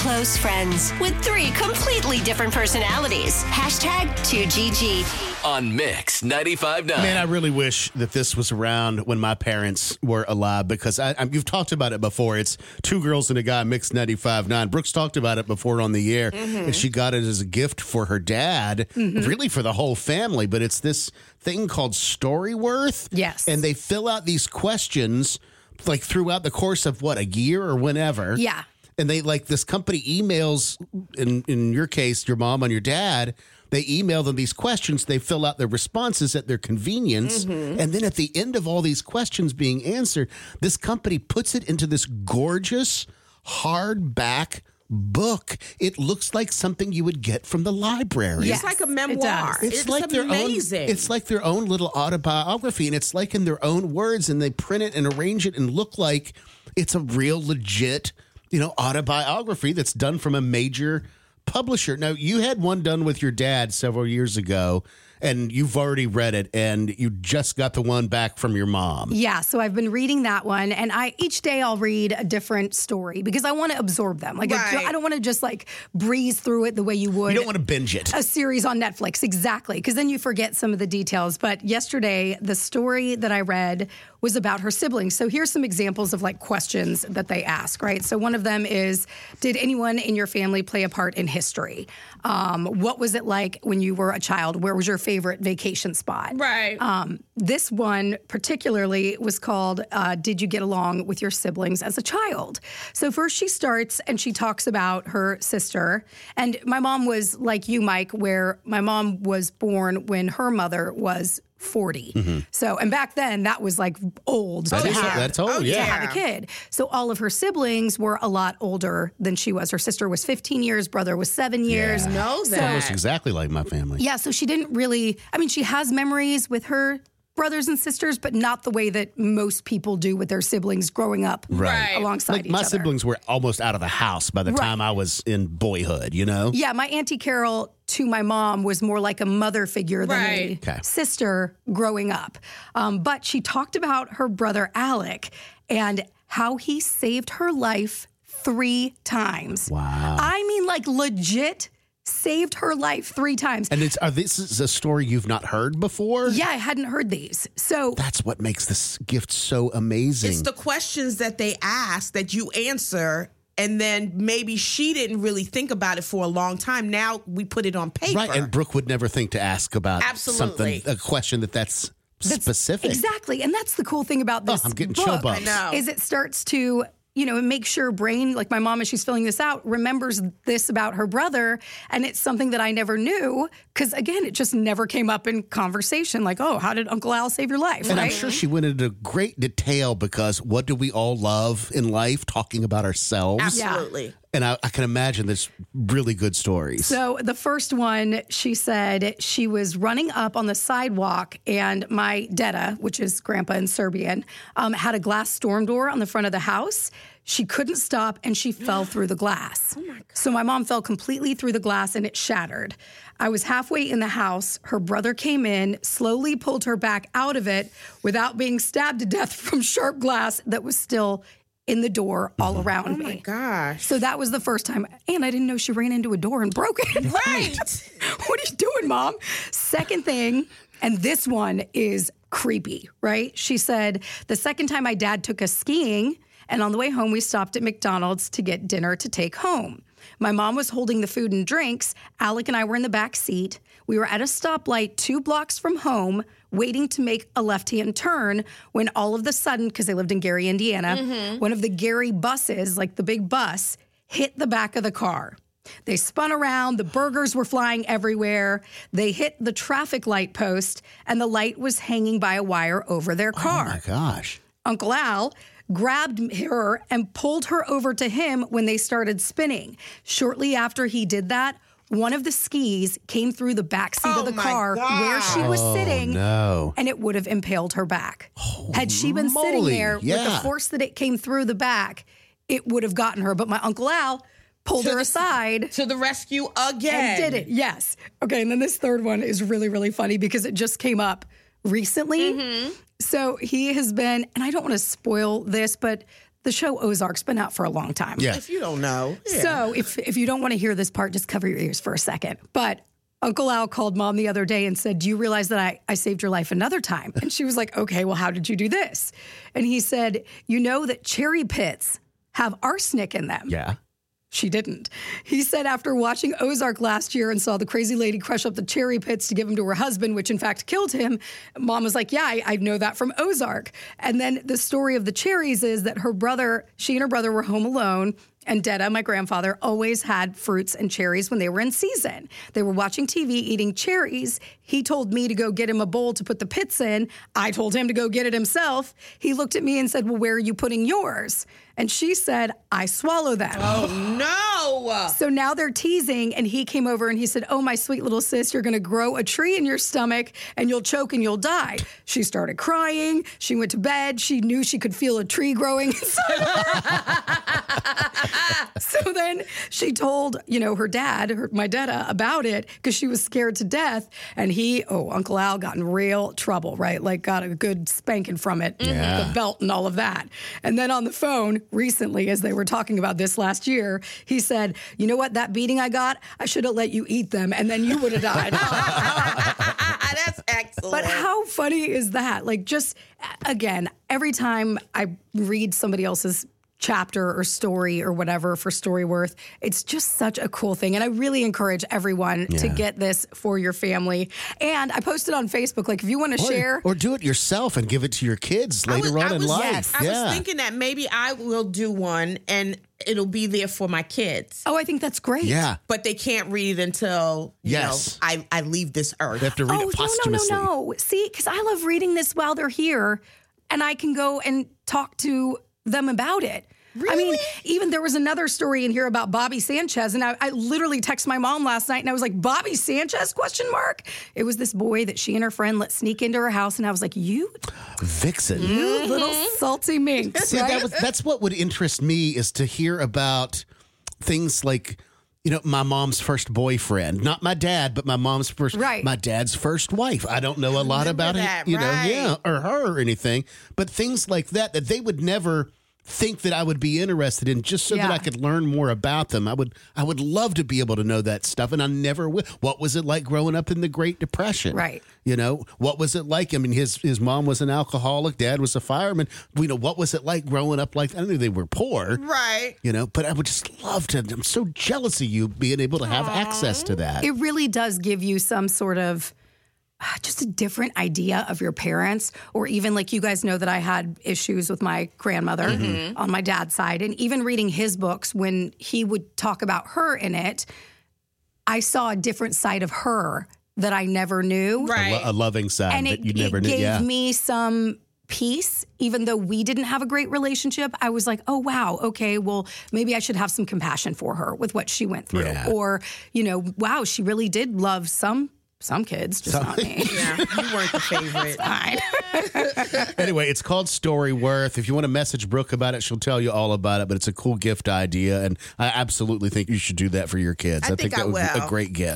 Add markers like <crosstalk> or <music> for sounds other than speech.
close friends with three completely different personalities. Hashtag 2GG. On Mix 95.9. Man, I really wish that this was around when my parents were alive because I, I, you've talked about it before. It's two girls and a guy mixed 95.9. Brooks talked about it before on the air, mm-hmm. and she got it as a gift for her dad, mm-hmm. really for the whole family. But it's this thing called Storyworth. Yes. And they fill out these questions like throughout the course of what, a year or whenever. Yeah. And they like this company emails in in your case your mom and your dad they email them these questions they fill out their responses at their convenience mm-hmm. and then at the end of all these questions being answered this company puts it into this gorgeous hardback book it looks like something you would get from the library Yes, It's like a it memoir. does. it's, like their amazing. own. It's like their own little autobiography, and it's like in their own words, and they print it and arrange it and look like it's a real legit, you know, autobiography that's done from a major publisher. Now, you had one done with your dad several years ago, and you've already read it, and you just got the one back from your mom. Yeah, so I've been reading that one, and I each day I'll read a different story because I want to absorb them. Like I, Right. I don't want to just like breeze through it the way you would You don't want to binge it. a series on Netflix, exactly, because then you forget some of the details. But yesterday, the story that I read was about her siblings. So here's some examples of like questions that they ask, right? So one of them is Did anyone in your family play a part in history? Um, what was it like when you were a child? Where was your favorite vacation spot? Right. Um, this one particularly was called uh, Did You Get Along with Your Siblings as a Child? So, first she starts and she talks about her sister. And my mom was like you, Mike, where my mom was born when her mother was 40. Mm-hmm. So, and back then that was like old. That to is- have- that's old, Oh, yeah. to have a kid. So all of her siblings were a lot older than she was. Her sister was 15 years, brother was seven years. know So- that. Almost exactly like my family. yeah, so she didn't really, I mean, she has memories with her brothers and sisters, but not the way that most people do with their siblings growing up Right. alongside Like each my other. siblings were almost out of the house by the Right. time I was in boyhood, you know? Yeah, my Auntie Carol to my mom was more like a mother figure than Right. a Okay. sister growing up. Um, but she talked about her brother Alec and how he saved her life three times. Wow. I mean, like legit saved her life three times. And it's are this is a story you've not heard before? yeah, I hadn't heard these. So That's what makes this gift so amazing. It's the questions that they ask that you answer, and then maybe she didn't really think about it for a long time. Now we put it on paper. right, and Brooke would never think to ask about Absolutely. something, a question that that's, specific. Exactly. And that's the cool thing about Oh, this. I'm getting book, chill bumps. Is it starts to, you know, and make sure brain, like my mom as she's filling this out, remembers this about her brother. And it's something that I never knew. Cause again, it just never came up in conversation. Like, oh, how did Uncle Al save your life? And I'm sure she went into great detail because what do we all love in life? Talking about ourselves. Absolutely. And I, I can imagine this really good stories. So the first one, she said she was running up on the sidewalk, and my deda, which is grandpa in Serbian, um, had a glass storm door on the front of the house. She couldn't stop, and she <gasps> fell through the glass. So my mom fell completely through the glass, and it shattered. I was halfway in the house. Her brother came in, slowly pulled her back out of it without being stabbed to death <laughs> from sharp glass that was still in the door all mm-hmm. around me. Oh my gosh. So that was the first time. And I didn't know she ran into a door and broke it. <laughs> Right. <laughs> what are you doing, mom? Second thing, and this one is creepy, right? She said, the second time my dad took us skiing, and on the way home, we stopped at McDonald's to get dinner to take home. My mom was holding the food and drinks. Alec and I were in the back seat. We were at a stoplight two blocks from home, waiting to make a left hand turn when all of the sudden, because they lived in Gary, Indiana, mm-hmm. one of the Gary buses, like the big bus, hit the back of the car. They spun around, the burgers were flying everywhere. They hit the traffic light post, and the light was hanging by a wire over their oh car. oh my gosh. Uncle Al grabbed her and pulled her over to him when they started spinning. Shortly after he did that, one of the skis came through the back seat Oh of the my car where she was oh, sitting, no. and it would have impaled her back. Had she been sitting moly, there with the force that it came through the back, it would have gotten her. But my Uncle Al pulled her aside To the rescue again. and did it. Yes. Okay. And then this third one is really, really funny because it just came up recently. Mm-hmm. So he has been, and I don't want to spoil this, but the show Ozark's been out for a long time. Yeah. If you don't know, yeah. So if if you don't want to hear this part, just cover your ears for a second. But Uncle Al called mom the other day and said, Do you realize that I, I saved your life another time? And she was like, Okay, well, how did you do this? And he said, You know that cherry pits have arsenic in them. Yeah. She didn't. He said after watching Ozark last year and saw the crazy lady crush up the cherry pits to give him to her husband, which in fact killed him, mom was like, Yeah, I, I know that from Ozark. And then the story of the cherries is that her brother, she and her brother were home alone. And Deda, my grandfather, always had fruits and cherries when they were in season. They were watching TV, eating cherries. He told me to go get him a bowl to put the pits in. I told him to go get it himself. He looked at me and said, Well, where are you putting yours? And she said, I swallow them. Oh, no. So now they're teasing, and he came over and he said, Oh, my sweet little sis, you're gonna grow a tree in your stomach and you'll choke and you'll die. She started crying. She went to bed. She knew she could feel a tree growing <laughs> inside. <laughs> <laughs> so then she told, you know, her dad, her, my dada, uh, about it because she was scared to death. And he, oh, Uncle Al got in real trouble, right? Like got a good spanking from it, Yeah. the belt and all of that. And then on the phone recently, as they were talking about this last year, he said, you know what, that beating I got, I should have let you eat them and then you would have died. <laughs> That's excellent. But how funny is that? Like, just again, every time I read somebody else's chapter or story or whatever for Storyworth, it's just such a cool thing. And I really encourage everyone to get this for your family. And I posted on Facebook, like, if you want to share. or do it yourself and give it to your kids I later was- on I in was- life. I yeah. was thinking that maybe I will do one and it'll be there for my kids. Oh, I think that's great. yeah. But they can't read it until you Yes. know I, I leave this earth. They have to read Oh, it no, no, no, no. See, because I love reading this while they're here and I can go and talk to them about it. I mean, even there was another story in here about Bobby Sanchez, and I, I literally texted my mom last night, and I was like, "Bobby Sanchez?" Question mark. It was this boy that she and her friend let sneak into her house, and I was like, "You, Vixen. you mm-hmm. little salty minx." See, right? that was that's what would interest me is to hear about things like you know my mom's first boyfriend, not my dad, but my mom's first, Right. my dad's first wife. I don't know a lot about that, it, you know, yeah, or her or anything, but things like that that they would never think that I would be interested in just so that I could learn more about them. I would I would love to be able to know that stuff and I never will. What was it like growing up in the Great Depression? Right. You know, what was it like? I mean, his his mom was an alcoholic, dad was a fireman. You know, what was it like growing up like I knew they were poor, right. you know, but I would just love to I'm so jealous of you being able to have access to that. it really does give you some sort of Ah, just a different idea of your parents or even like you guys know that I had issues with my grandmother mm-hmm. on my dad's side and even reading his books when he would talk about her in it I saw a different side of her that I never knew a, lo- a loving side and that it, you never it knew. gave Yeah. me some peace even though we didn't have a great relationship i was like oh wow okay well maybe i should have some compassion for her with what she went through Yeah. or you know wow she really did love some some kids just not <laughs> me Yeah, you weren't the <laughs> favorite. Fine. <laughs> Anyway, it's called Storyworth. If you want to message Brooke about it, she'll tell you all about it. But it's a cool gift idea, and I absolutely think you should do that for your kids. I think think that I would be a great gift.